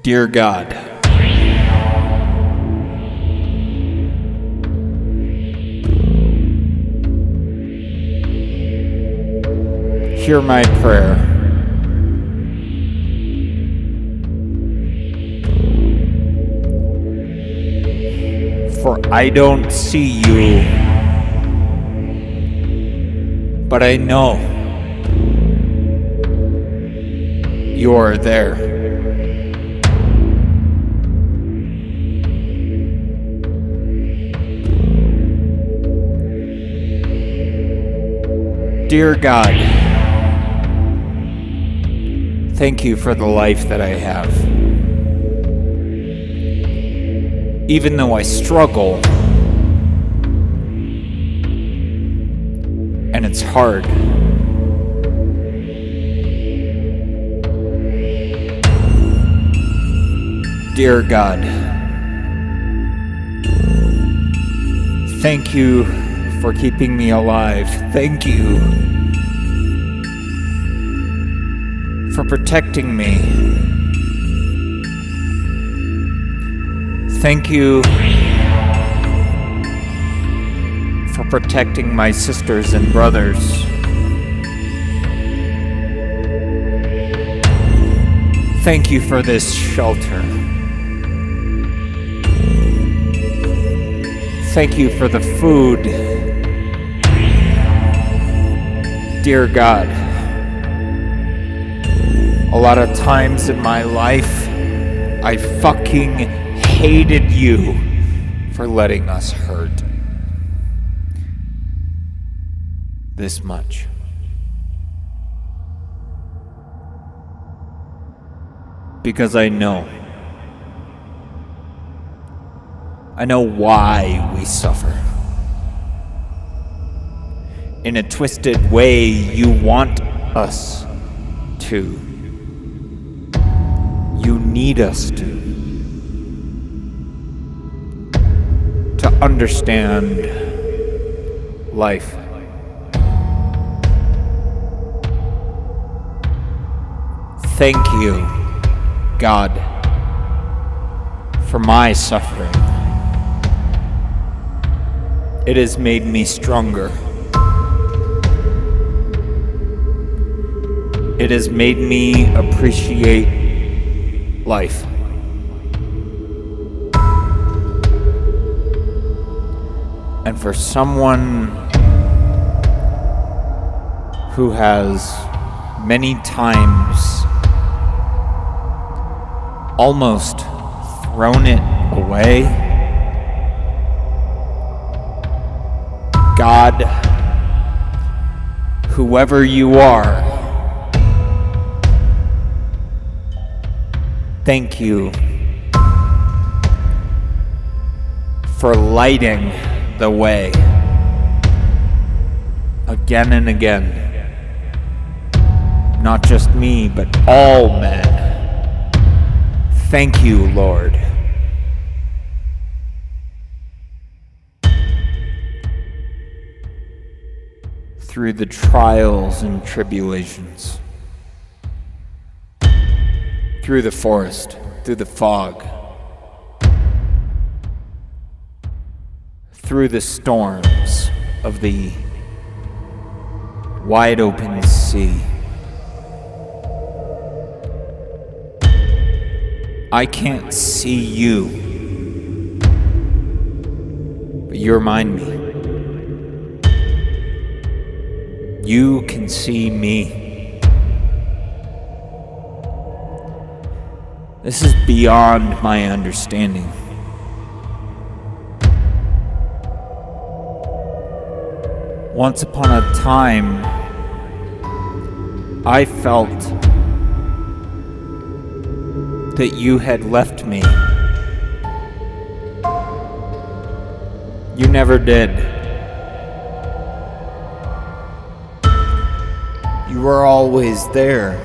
Dear God, hear my prayer. For I don't see you, but I know you are there. Dear God, thank you for the life that I have. Even though I struggle, and it's hard. Dear God, thank you for keeping me alive. Thank you for protecting me. Thank you for protecting my sisters and brothers. Thank you for this shelter. Thank you for the food. Dear God, a lot of times in my life, I fucking hated you for letting us hurt this much. Because I know. I know why we suffer. In a twisted way, you want us to. You need us to. To understand life. Thank you, God, for my suffering. It has made me stronger. It has made me appreciate life. And for someone who has many times almost thrown it away, God, whoever you are, thank you for lighting the way again and again. Not just me, but all men. Thank you, Lord. Through the trials and tribulations, through the forest, through the fog, through the storms of the wide open sea. I can't see you, but you remind me. You can see me. This is beyond my understanding. Once upon a time, I felt that you had left me. You never did. You were always there,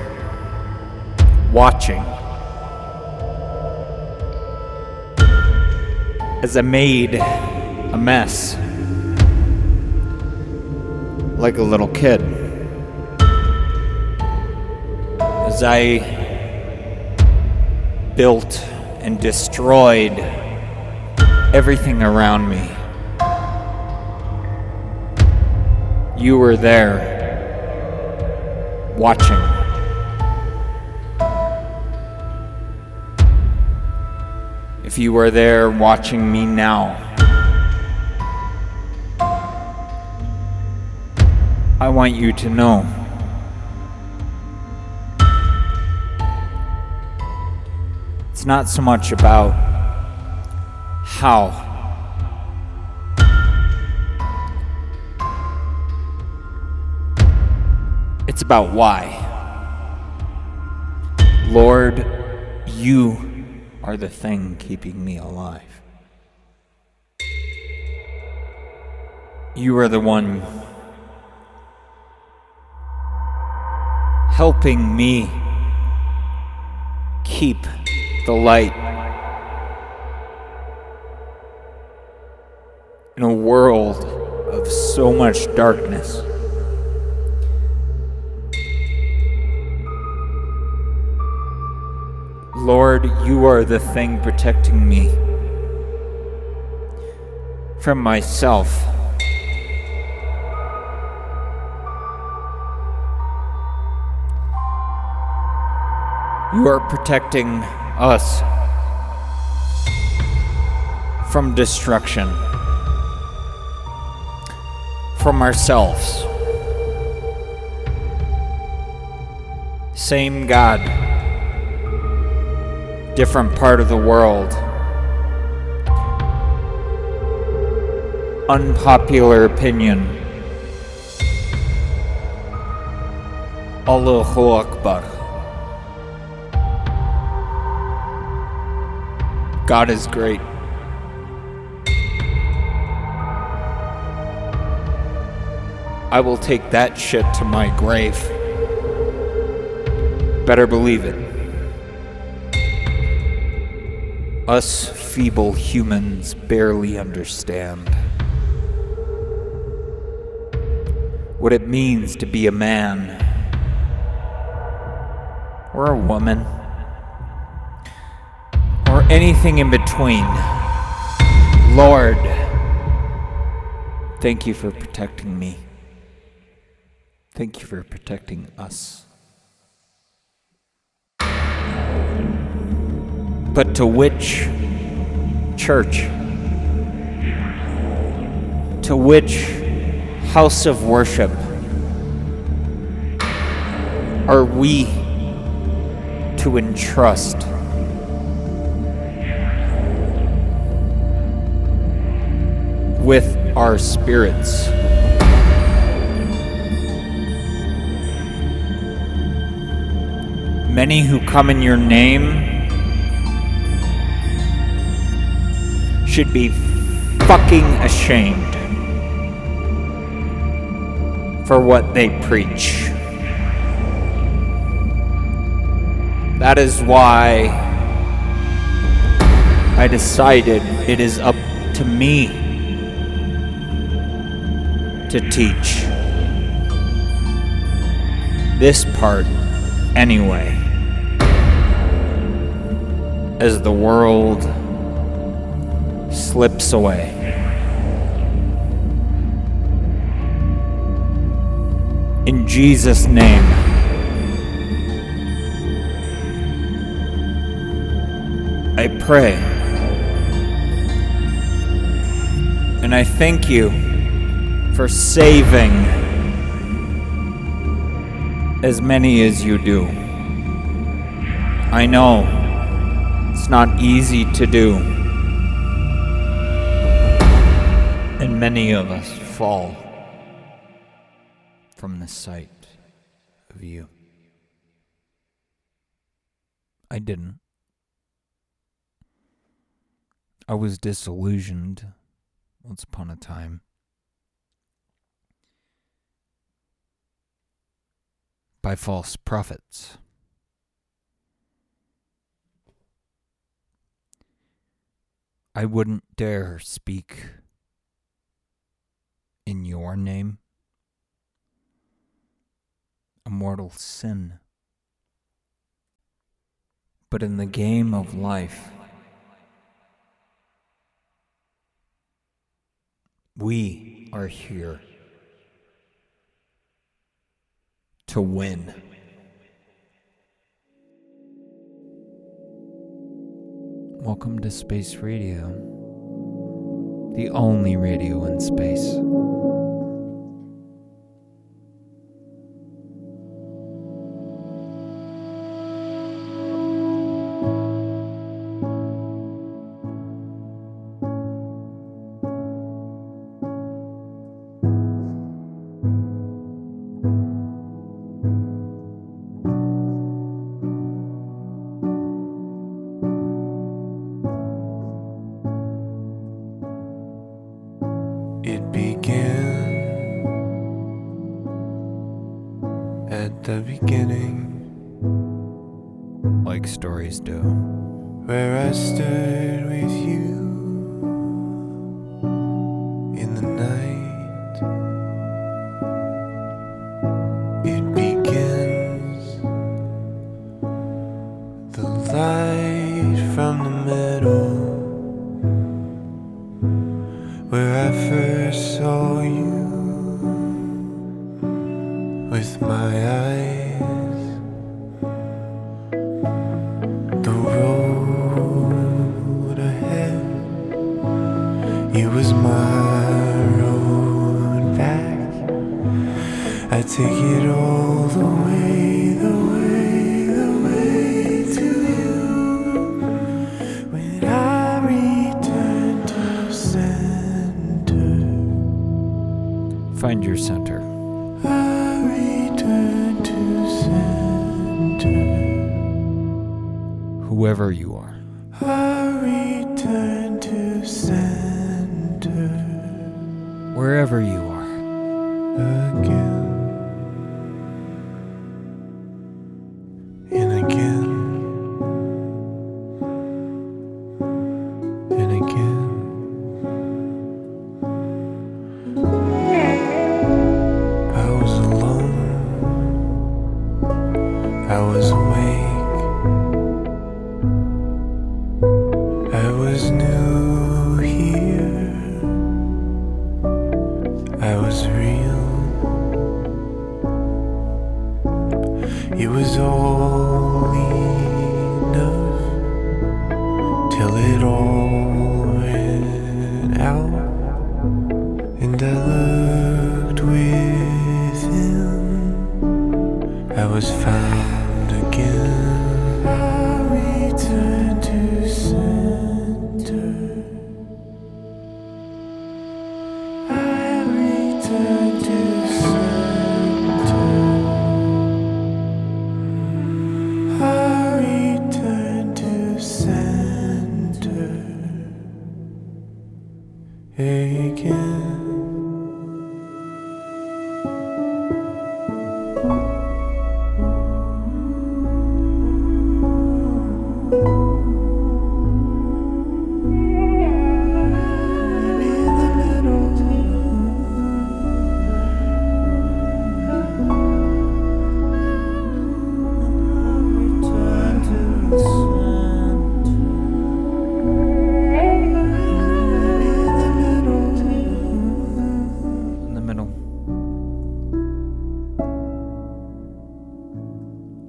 watching. As I made a mess, like a little kid. As I built and destroyed everything around me. You were there, watching. If you are there watching me now, I want you to know. It's not so much about how. It's about why. Lord, you are the thing keeping me alive. You are the one helping me keep the light in a world of so much darkness. Lord, you are the thing protecting me from myself. You are protecting us from destruction, from ourselves. Same God, different part of the world. Unpopular opinion. Allahu Akbar. God is great. I will take that shit to my grave. Better believe it. Us feeble humans barely understand what it means to be a man or a woman or anything in between. Lord, thank you for protecting me. Thank you for protecting us. But to which church? To which house of worship are we to entrust? with our spirits. Many who come in your name should be fucking ashamed for what they preach. That is why I decided it is up to me to teach. This part, anyway. As the world slips away. In Jesus' name. I pray. And I thank you for saving as many as you do. I know it's not easy to do, many of us fall from the sight of you. I didn't. I was disillusioned once upon a time. By false prophets. I wouldn't dare speak in your name. A mortal sin. But in the game of life, we are here to win. Welcome to Space Radio, the only radio in space. At the beginning Like stories do. where I stood with you center. Whoever you are. I return to center Wherever you are. again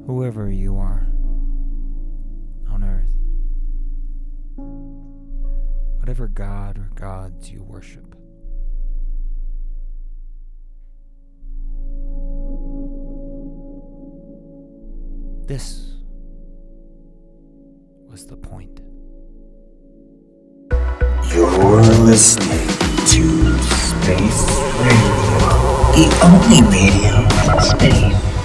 Whoever you are on earth. Whatever god or gods you worship. This was the point. You're listening to Space Radio, the only radio in space.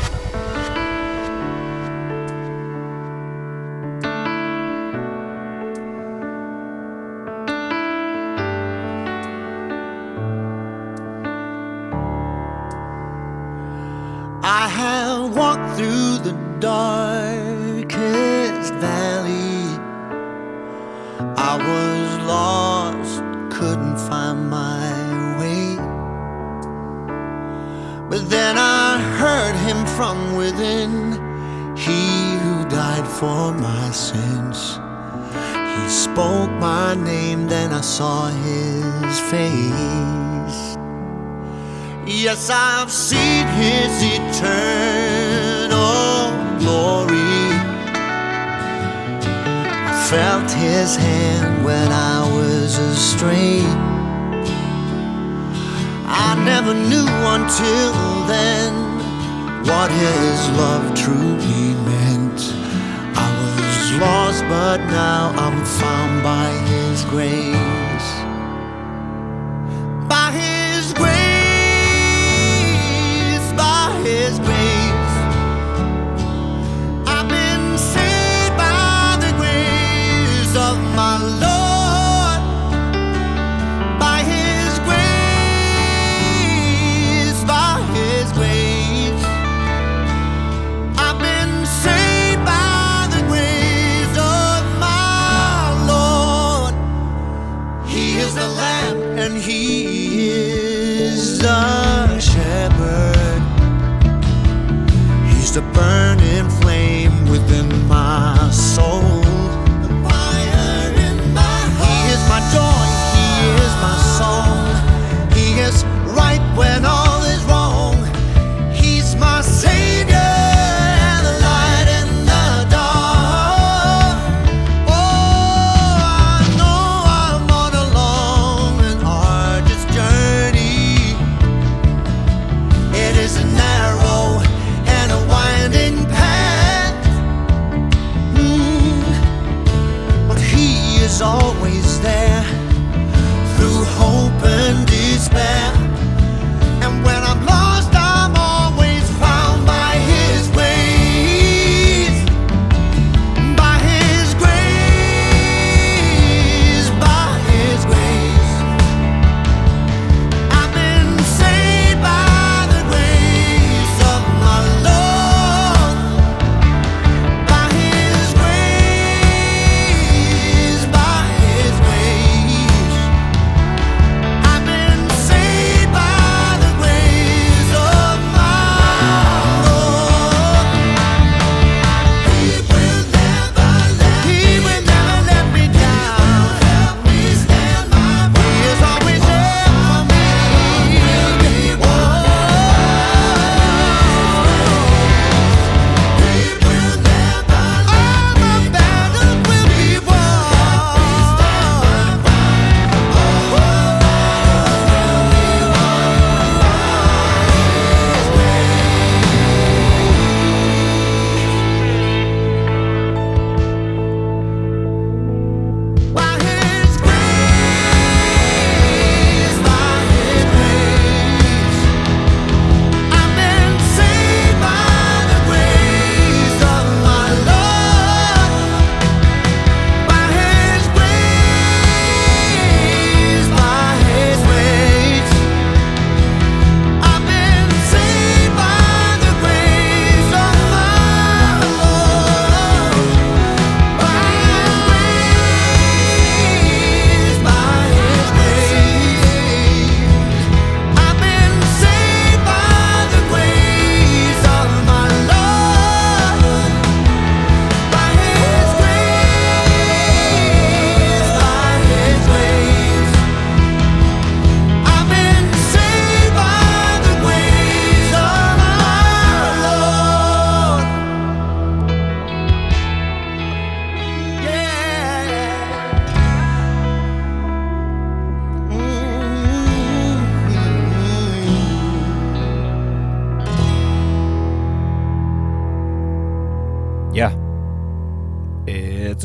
then I heard him from within. He who died for my sins. He spoke my name, then I saw his face. Yes, I've seen his eternal glory. I felt his hand when I was astray. I never knew until then what his love truly meant. I was lost, but now I'm found by his grace. By his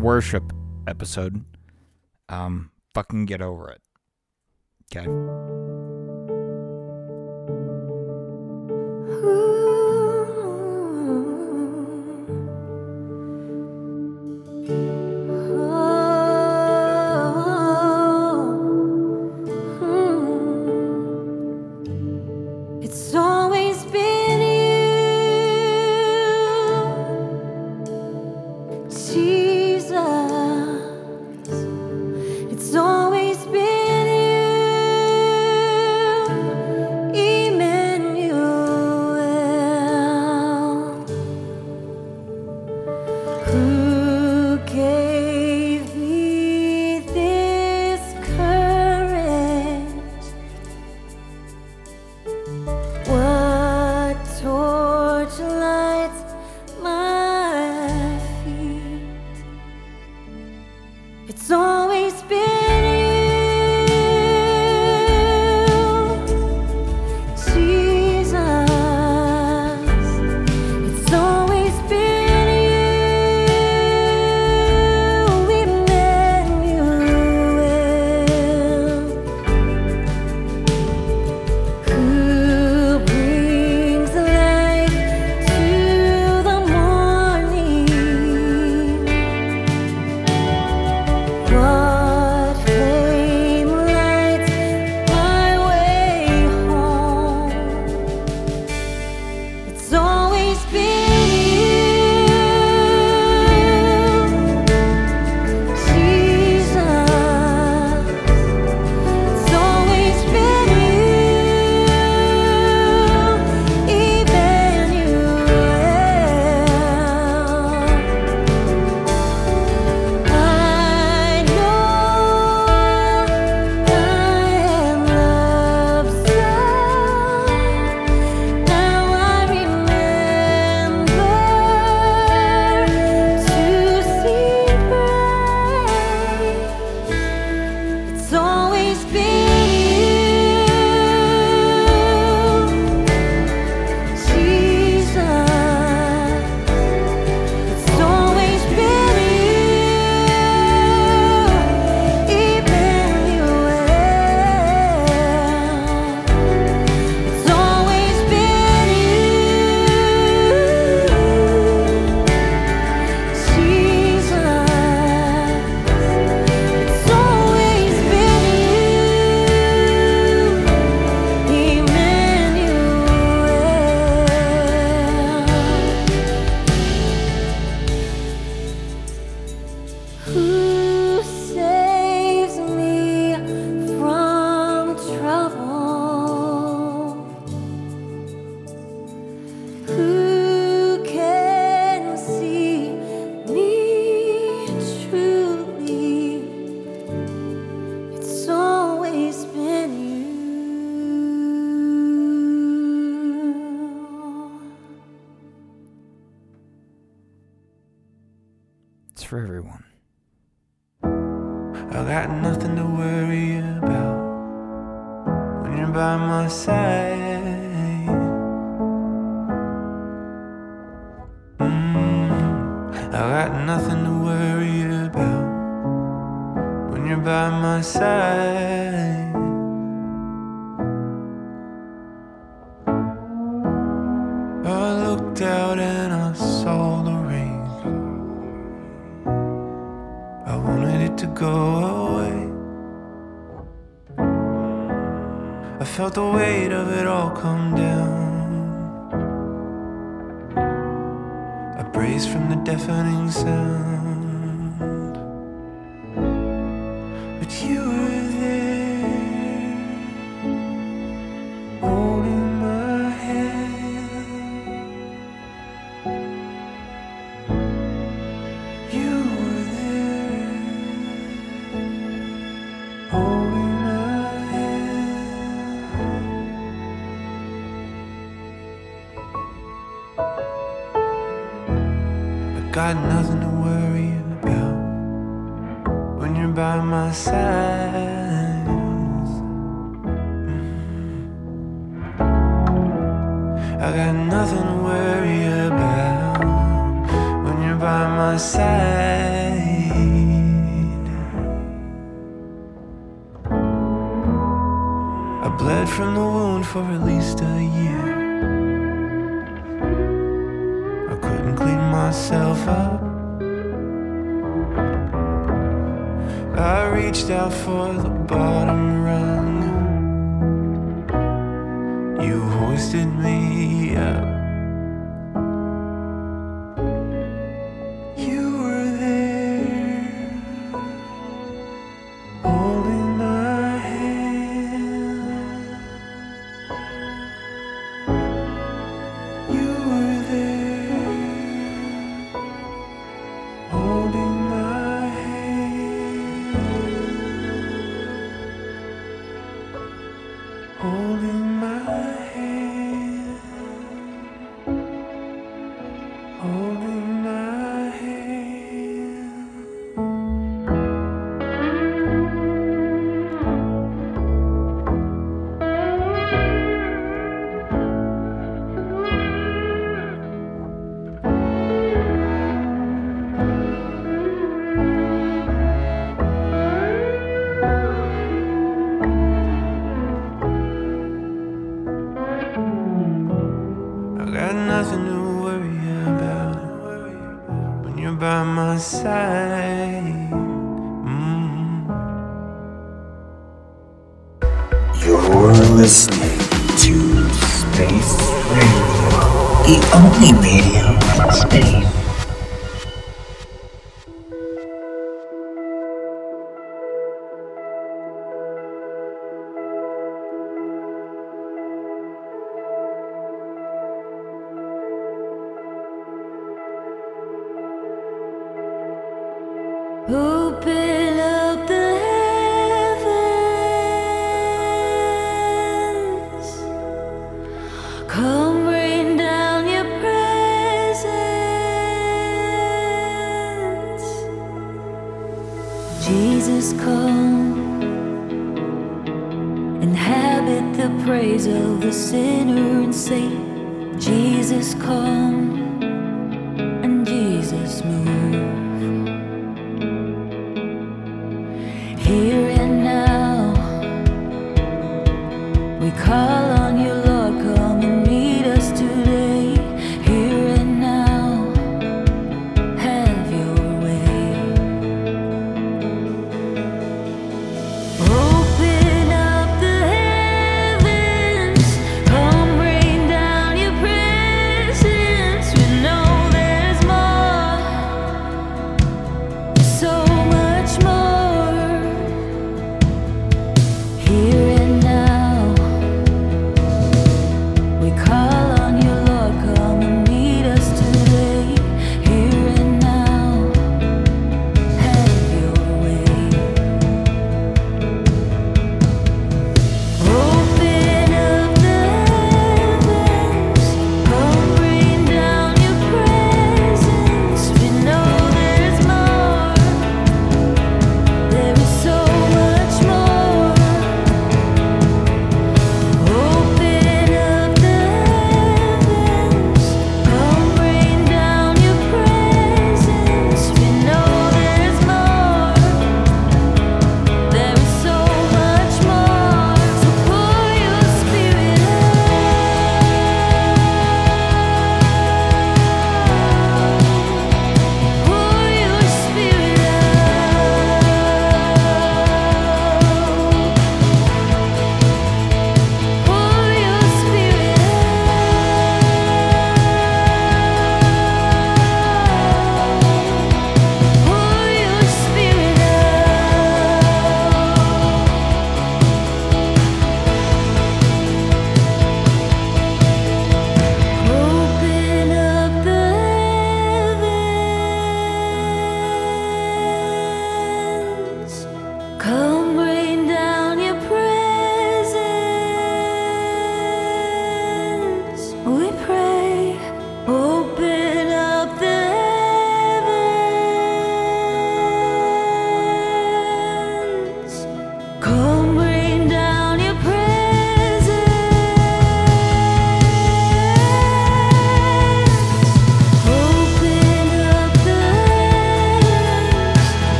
worship episode. Um, fucking get over it. Okay. Ooh. nothing to worry about when you're by my side. Mm, I got nothing to worry about when you're by my side. I looked out and I saw the rain. I wanted it to go felt the weight of it all come down. I breeze from the deafening sound. got nothing to listening to Space Radio, the only medium in space.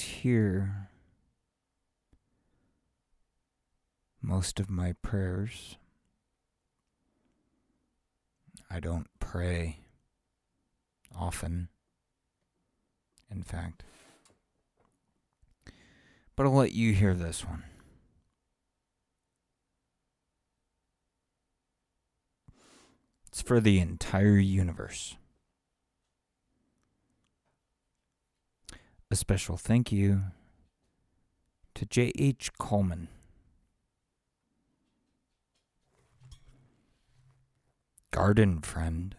is most of my prayers. I don't pray often, in fact. But I'll let you hear this one. It's for the entire universe. A special thank you to J.H. Coleman. Garden Friend.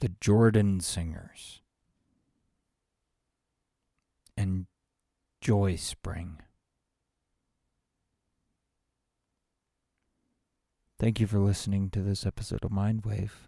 The Jordan Singers. And Joy Spring. Thank you for listening to this episode of Mindwave.